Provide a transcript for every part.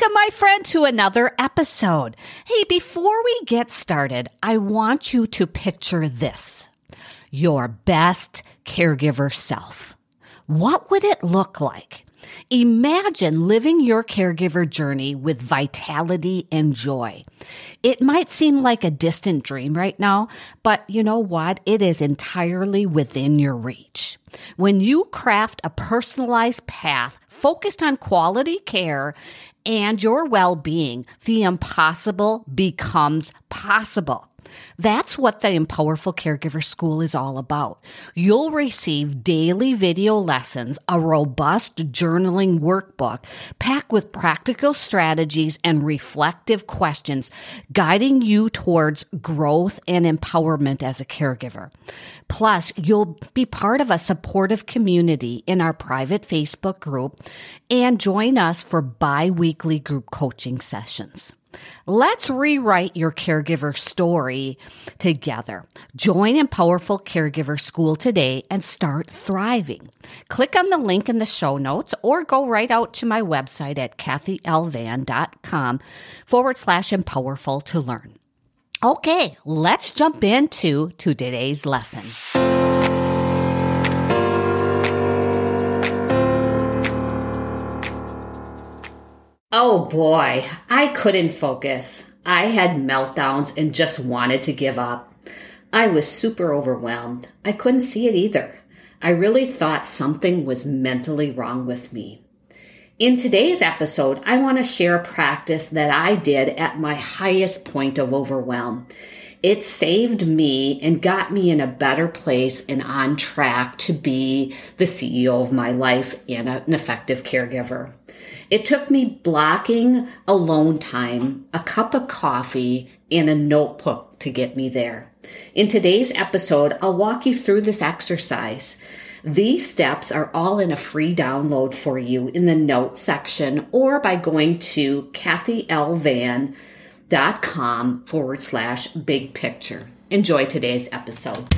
Welcome, my friend, to another episode. Hey, before we get started, I want you to picture this your best caregiver self. What would it look like? Imagine living your caregiver journey with vitality and joy. It might seem like a distant dream right now, but you know what? It is entirely within your reach. When you craft a personalized path focused on quality care and your well being, the impossible becomes possible. That's what the Empowerful Caregiver School is all about. You'll receive daily video lessons, a robust journaling workbook packed with practical strategies and reflective questions, guiding you towards growth and empowerment as a caregiver. Plus, you'll be part of a supportive community in our private Facebook group and join us for bi weekly group coaching sessions. Let's rewrite your caregiver story together. Join Empowerful Caregiver School today and start thriving. Click on the link in the show notes or go right out to my website at cathylvan.com forward slash empowerful to learn. Okay, let's jump into today's lesson. Oh boy, I couldn't focus. I had meltdowns and just wanted to give up. I was super overwhelmed. I couldn't see it either. I really thought something was mentally wrong with me. In today's episode, I want to share a practice that I did at my highest point of overwhelm. It saved me and got me in a better place and on track to be the CEO of my life and an effective caregiver. It took me blocking alone time, a cup of coffee, and a notebook to get me there. In today's episode, I'll walk you through this exercise. These steps are all in a free download for you in the notes section or by going to cathylvan.com forward slash big picture. Enjoy today's episode.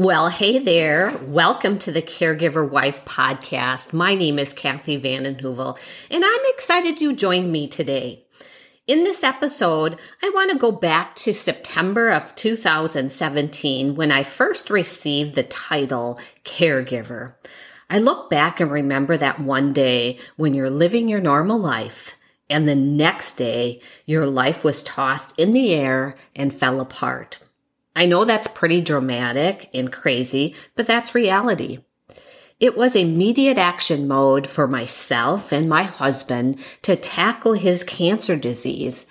Well, hey there. Welcome to the Caregiver Wife podcast. My name is Cathy Vanden Heuvel, and I'm excited you joined me today. In this episode, I want to go back to September of 2017 when I first received the title caregiver. I look back and remember that one day when you're living your normal life and the next day your life was tossed in the air and fell apart. I know that's pretty dramatic and crazy, but that's reality. It was immediate action mode for myself and my husband to tackle his cancer disease.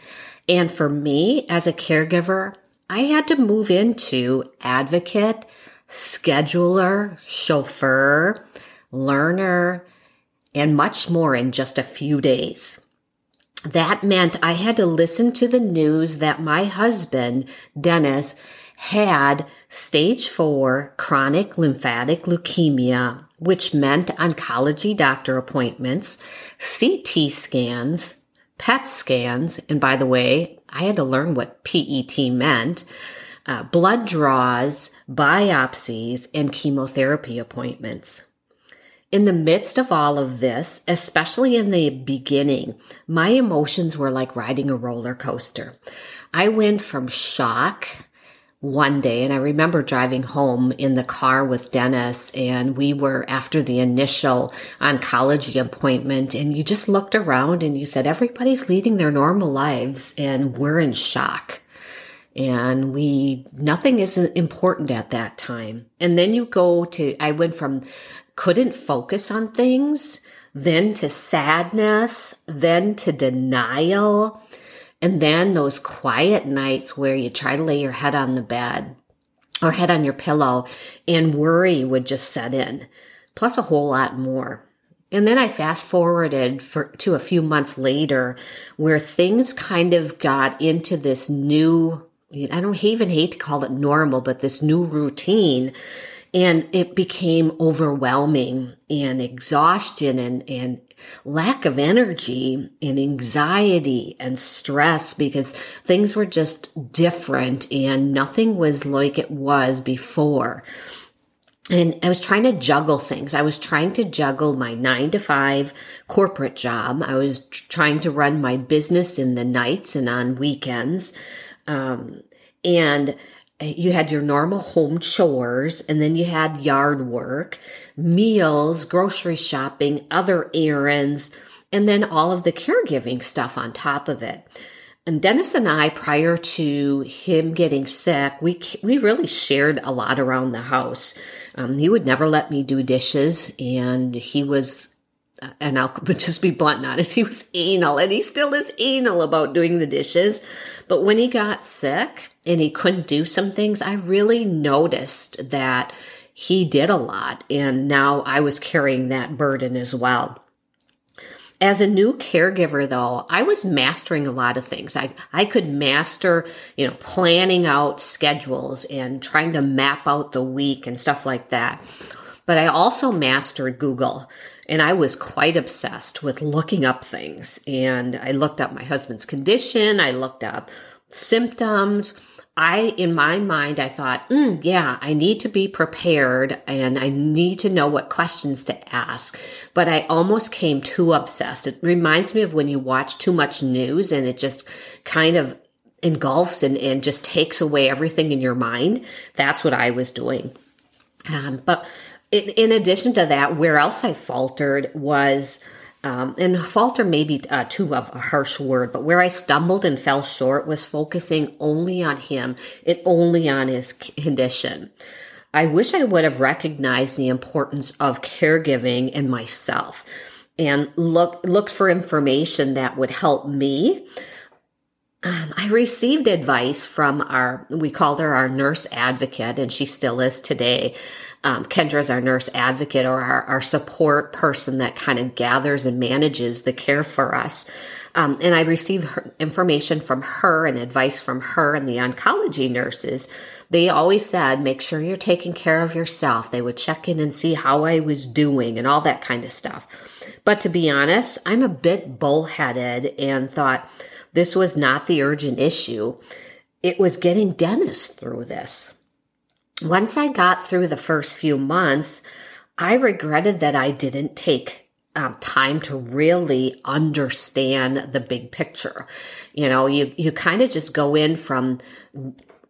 And for me as a caregiver, I had to move into advocate, scheduler, chauffeur, learner, and much more in just a few days. That meant I had to listen to the news that my husband, Dennis, had stage four chronic lymphatic leukemia, which meant oncology doctor appointments, CT scans, PET scans, and by the way, I had to learn what PET meant, uh, blood draws, biopsies, and chemotherapy appointments. In the midst of all of this, especially in the beginning, my emotions were like riding a roller coaster. I went from shock one day and I remember driving home in the car with Dennis and we were after the initial oncology appointment and you just looked around and you said everybody's leading their normal lives and we're in shock. And we nothing is important at that time. And then you go to I went from couldn't focus on things, then to sadness, then to denial, and then those quiet nights where you try to lay your head on the bed or head on your pillow and worry would just set in, plus a whole lot more. And then I fast forwarded for to a few months later where things kind of got into this new I don't even hate to call it normal, but this new routine. And it became overwhelming and exhaustion and, and lack of energy and anxiety and stress because things were just different and nothing was like it was before. And I was trying to juggle things. I was trying to juggle my nine to five corporate job. I was trying to run my business in the nights and on weekends. Um, and you had your normal home chores and then you had yard work, meals, grocery shopping, other errands, and then all of the caregiving stuff on top of it. And Dennis and I, prior to him getting sick, we we really shared a lot around the house. Um, he would never let me do dishes, and he was, and I'll just be blunt and honest, he was anal, and he still is anal about doing the dishes. But when he got sick and he couldn't do some things, I really noticed that he did a lot, and now I was carrying that burden as well. As a new caregiver though, I was mastering a lot of things. I, I could master, you know, planning out schedules and trying to map out the week and stuff like that. But I also mastered Google and I was quite obsessed with looking up things. And I looked up my husband's condition. I looked up symptoms. I, in my mind, I thought, mm, yeah, I need to be prepared and I need to know what questions to ask. But I almost came too obsessed. It reminds me of when you watch too much news and it just kind of engulfs and, and just takes away everything in your mind. That's what I was doing. Um, but in, in addition to that, where else I faltered was um, and falter may be uh, too of a harsh word, but where I stumbled and fell short was focusing only on him and only on his condition. I wish I would have recognized the importance of caregiving in myself and look looked for information that would help me. Um, I received advice from our we called her our nurse advocate, and she still is today um, Kendra's our nurse advocate or our, our support person that kind of gathers and manages the care for us. Um, and I received her, information from her and advice from her and the oncology nurses. They always said, make sure you're taking care of yourself. They would check in and see how I was doing and all that kind of stuff. But to be honest, I'm a bit bullheaded and thought this was not the urgent issue. It was getting Dennis through this once I got through the first few months, I regretted that I didn't take um, time to really understand the big picture. You know, you, you kind of just go in from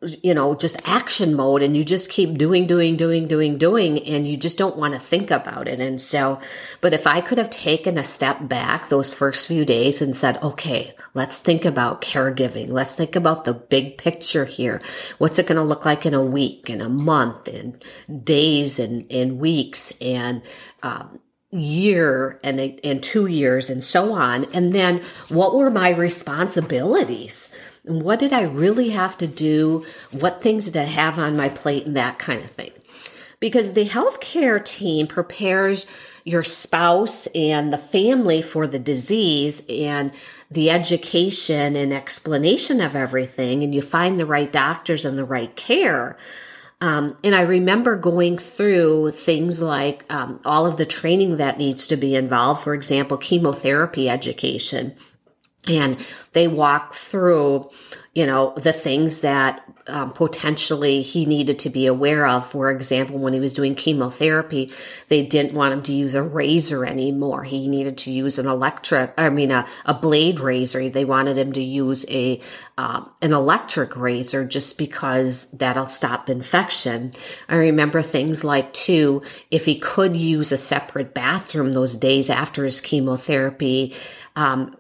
you know, just action mode and you just keep doing, doing, doing, doing, doing, and you just don't want to think about it. And so, but if I could have taken a step back those first few days and said, okay, let's think about caregiving. Let's think about the big picture here. What's it going to look like in a week, in a month, in days and, in weeks and, um, year and and two years and so on and then what were my responsibilities what did I really have to do? What things did I have on my plate and that kind of thing? Because the healthcare team prepares your spouse and the family for the disease and the education and explanation of everything, and you find the right doctors and the right care. Um, and I remember going through things like um, all of the training that needs to be involved, for example, chemotherapy education and they walk through you know the things that um, potentially he needed to be aware of. For example when he was doing chemotherapy they didn't want him to use a razor anymore. He needed to use an electric i mean a, a blade razor. They wanted him to use a um, an electric razor just because that'll stop infection. I remember things like too if he could use a separate bathroom those days after his chemotherapy um,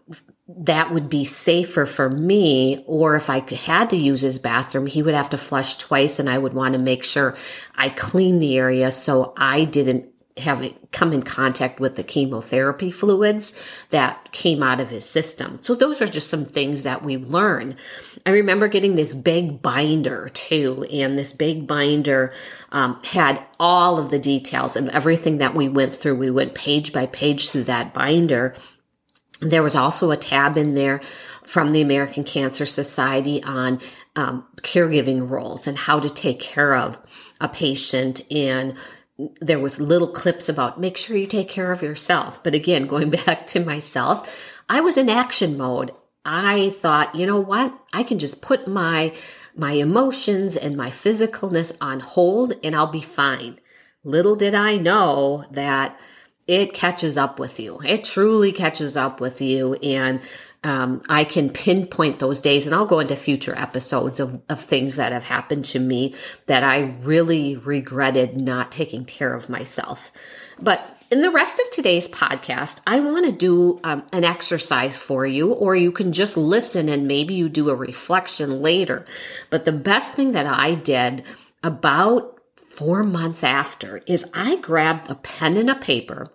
that would be safer for me. Or if I had to use his bathroom, he would have to flush twice and I would want to make sure I clean the area so I didn't have it come in contact with the chemotherapy fluids that came out of his system. So those are just some things that we learned. I remember getting this big binder too, and this big binder um, had all of the details and everything that we went through. We went page by page through that binder there was also a tab in there from the American Cancer Society on um, caregiving roles and how to take care of a patient. And there was little clips about make sure you take care of yourself. But again going back to myself i was in action mode. I thought you know what? I can just put my my emotions and my physicalness on hold and i'll be fine. Little did i know that it catches up with you it truly catches up with you and um, I can pinpoint those days, and I'll go into future episodes of, of things that have happened to me that I really regretted not taking care of myself. But in the rest of today's podcast, I want to do um, an exercise for you, or you can just listen and maybe you do a reflection later. But the best thing that I did about four months after is I grabbed a pen and a paper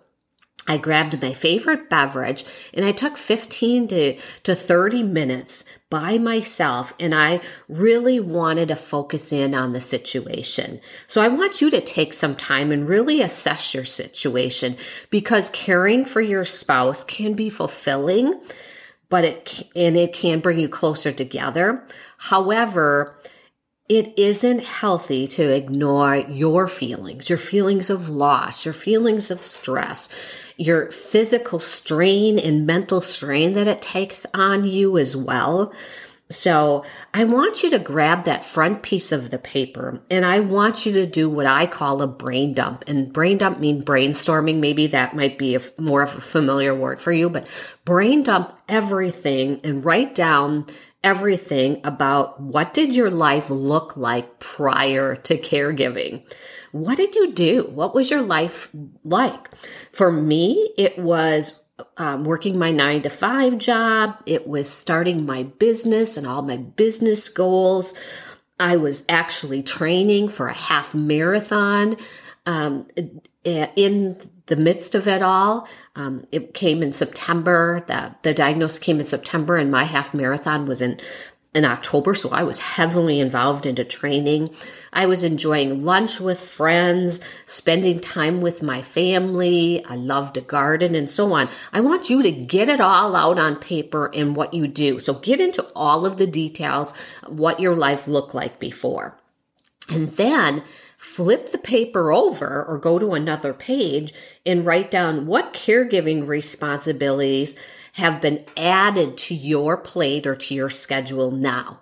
I grabbed my favorite beverage and I took 15 to, to 30 minutes by myself and I really wanted to focus in on the situation. So I want you to take some time and really assess your situation because caring for your spouse can be fulfilling, but it, and it can bring you closer together. However, it isn't healthy to ignore your feelings, your feelings of loss, your feelings of stress, your physical strain and mental strain that it takes on you as well. So I want you to grab that front piece of the paper and I want you to do what I call a brain dump. And brain dump mean brainstorming. Maybe that might be a, more of a familiar word for you, but brain dump everything and write down everything about what did your life look like prior to caregiving? What did you do? What was your life like? For me, it was um, working my nine to five job. It was starting my business and all my business goals. I was actually training for a half marathon. Um, in the midst of it all, um, it came in September. The, the diagnosis came in September, and my half marathon was in in October, so I was heavily involved into training. I was enjoying lunch with friends, spending time with my family. I loved to garden and so on. I want you to get it all out on paper and what you do. So get into all of the details of what your life looked like before. And then flip the paper over or go to another page and write down what caregiving responsibilities have been added to your plate or to your schedule now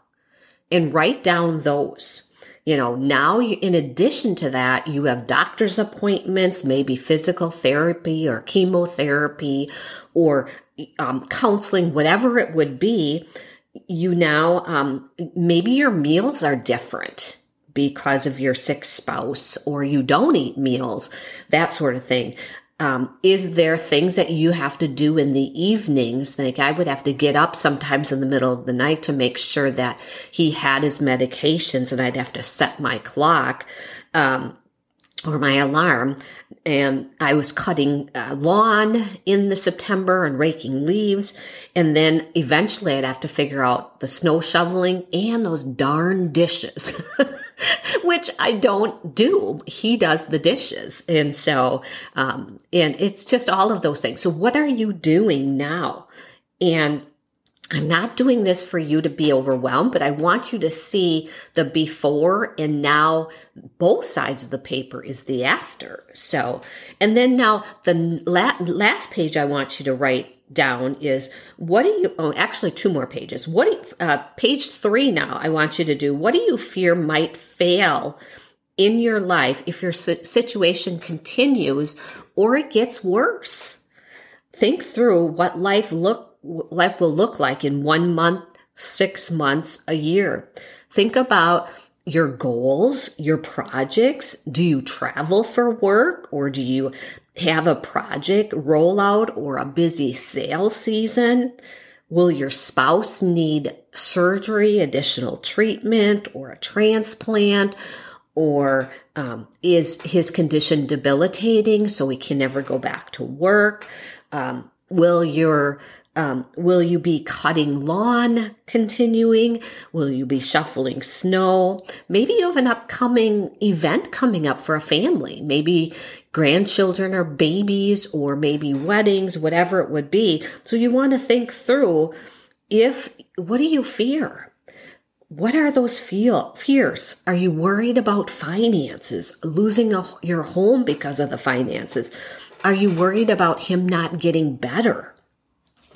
and write down those. You know, now you, in addition to that, you have doctor's appointments, maybe physical therapy or chemotherapy or um, counseling, whatever it would be. You now, um, maybe your meals are different because of your sick spouse or you don't eat meals, that sort of thing. Um, is there things that you have to do in the evenings? Like I would have to get up sometimes in the middle of the night to make sure that he had his medications and I'd have to set my clock. Um, or my alarm and I was cutting uh, lawn in the September and raking leaves. And then eventually I'd have to figure out the snow shoveling and those darn dishes, which I don't do. He does the dishes. And so, um, and it's just all of those things. So what are you doing now? And I'm not doing this for you to be overwhelmed, but I want you to see the before and now both sides of the paper is the after. So, and then now the last page I want you to write down is what do you, oh, actually two more pages. What do you, uh, page three now I want you to do, what do you fear might fail in your life if your situation continues or it gets worse? Think through what life look life will look like in one month, six months, a year. Think about your goals, your projects. Do you travel for work or do you have a project rollout or a busy sales season? Will your spouse need surgery, additional treatment, or a transplant? Or um, is his condition debilitating so he can never go back to work? Um, will your um, will you be cutting lawn continuing? Will you be shuffling snow? Maybe you have an upcoming event coming up for a family. Maybe grandchildren or babies or maybe weddings, whatever it would be. So you want to think through if, what do you fear? what are those feel, fears? Are you worried about finances, losing a, your home because of the finances? Are you worried about him not getting better?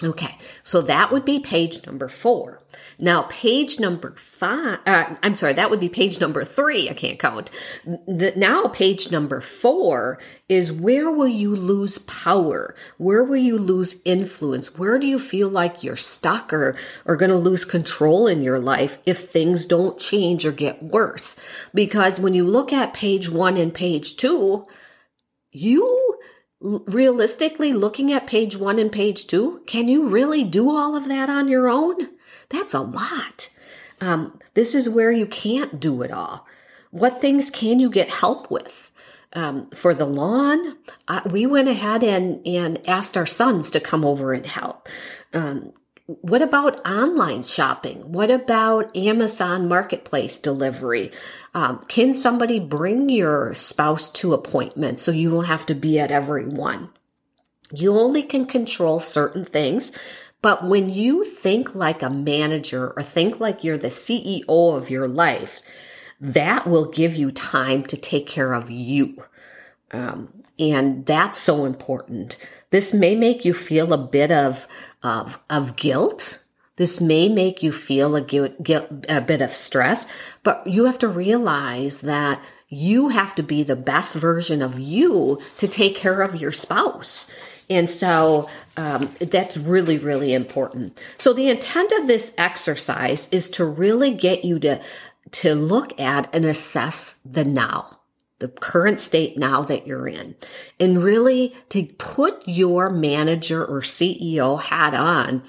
Okay, so that would be page number four. Now, page number five, uh, I'm sorry, that would be page number three. I can't count. The, now, page number four is where will you lose power? Where will you lose influence? Where do you feel like you're stuck or, or going to lose control in your life if things don't change or get worse? Because when you look at page one and page two, you realistically looking at page one and page two, can you really do all of that on your own? That's a lot. Um, this is where you can't do it all. What things can you get help with? Um, for the lawn, uh, we went ahead and, and asked our sons to come over and help. Um, what about online shopping? What about Amazon Marketplace delivery? Um, can somebody bring your spouse to appointments so you don't have to be at every one? You only can control certain things, but when you think like a manager or think like you're the CEO of your life, that will give you time to take care of you. Um, and that's so important. This may make you feel a bit of, of, of guilt this may make you feel a, guilt, guilt, a bit of stress, but you have to realize that you have to be the best version of you to take care of your spouse. And so um, that's really, really important. So the intent of this exercise is to really get you to, to look at and assess the now, the current state now that you're in, and really to put your manager or CEO hat on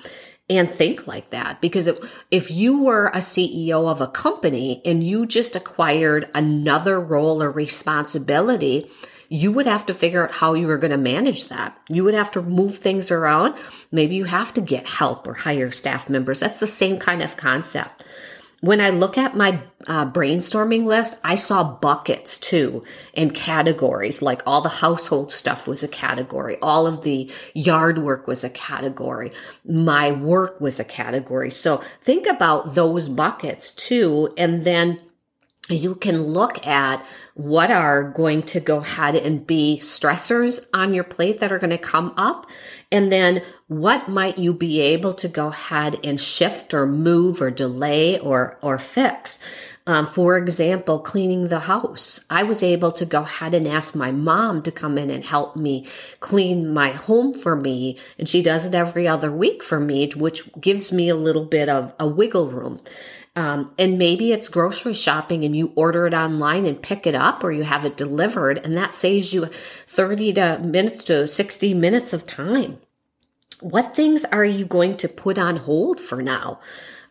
and think like that. Because if, if you were a CEO of a company and you just acquired another role or responsibility, you would have to figure out how you were going to manage that. You would have to move things around. Maybe you have to get help or hire staff members. That's the same kind of concept. When I look at my uh, brainstorming list, I saw buckets too and categories. Like all the household stuff was a category. All of the yard work was a category. My work was a category. So think about those buckets too. And then you can look at what are going to go ahead and be stressors on your plate that are going to come up. And then what might you be able to go ahead and shift or move or delay or, or fix? Um, for example, cleaning the house. I was able to go ahead and ask my mom to come in and help me clean my home for me. And she does it every other week for me, which gives me a little bit of a wiggle room. Um, and maybe it's grocery shopping and you order it online and pick it up or you have it delivered and that saves you 30 to minutes to 60 minutes of time. What things are you going to put on hold for now?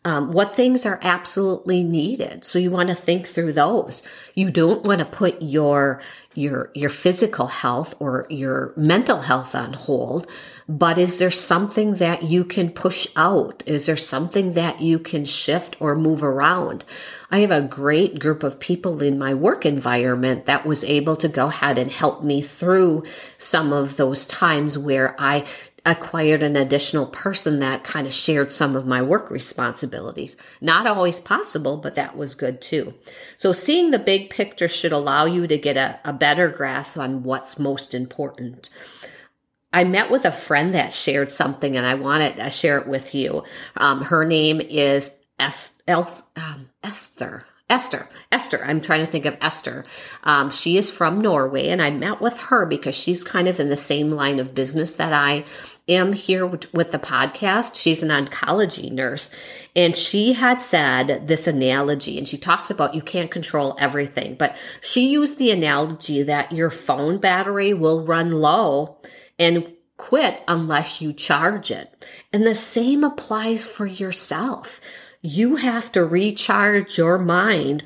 Um, what things are absolutely needed. So you want to think through those. You don't want to put your your your physical health or your mental health on hold, but is there something that you can push out? Is there something that you can shift or move around? I have a great group of people in my work environment that was able to go ahead and help me through some of those times where I acquired an additional person that kind of shared some of my work responsibilities. Not always possible, but that was good too. So seeing the big picture should allow you to get a, a better grasp on what's most important. I met with a friend that shared something and I wanted to share it with you. Um, her name is es- El- um, Esther. Esther, Esther, I'm trying to think of Esther. Um, she is from Norway, and I met with her because she's kind of in the same line of business that I am here with, the podcast. She's an oncology nurse, and she had said this analogy, and she talks about you can't control everything, but she used the analogy that your phone battery will run low and quit unless you charge it. And the same applies for yourself you have to recharge your mind.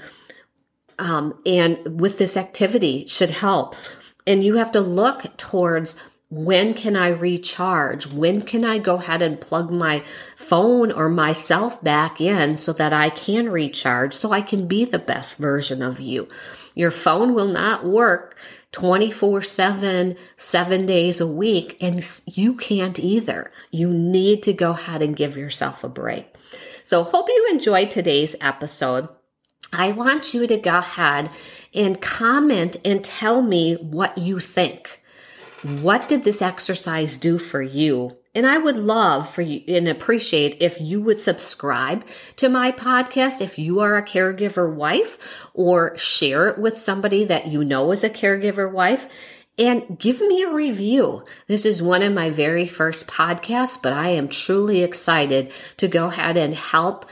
Um, and with this activity should help. And you have to look towards when can I recharge? When can I go ahead and plug my phone or myself back in so that I can recharge so I can be the best version of you? Your phone will not work 24 7, seven days a week, and you can't either. You need to go ahead and give yourself a break. So, hope you enjoyed today's episode. I want you to go ahead and comment and tell me what you think. What did this exercise do for you? And I would love for you and appreciate if you would subscribe to my podcast if you are a caregiver wife or share it with somebody that you know is a caregiver wife and give me a review. This is one of my very first podcasts, but I am truly excited to go ahead and help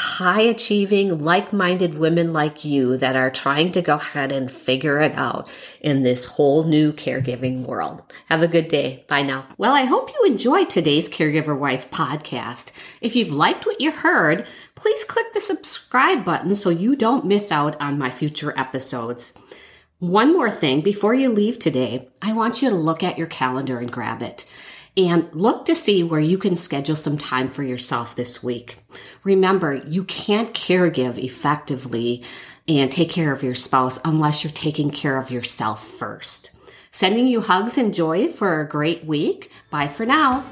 high achieving, like minded women like you that are trying to go ahead and figure it out in this whole new caregiving world. Have a good day. Bye now. Well, I hope you enjoyed today's Caregiver Wife podcast. If you've liked what you heard, please click the subscribe button so you don't miss out on my future episodes. One more thing before you leave today, I want you to look at your calendar and grab it and look to see where you can schedule some time for yourself this week. Remember, you can't caregive effectively and take care of your spouse unless you're taking care of yourself first. Sending you hugs and joy for a great week. Bye for now.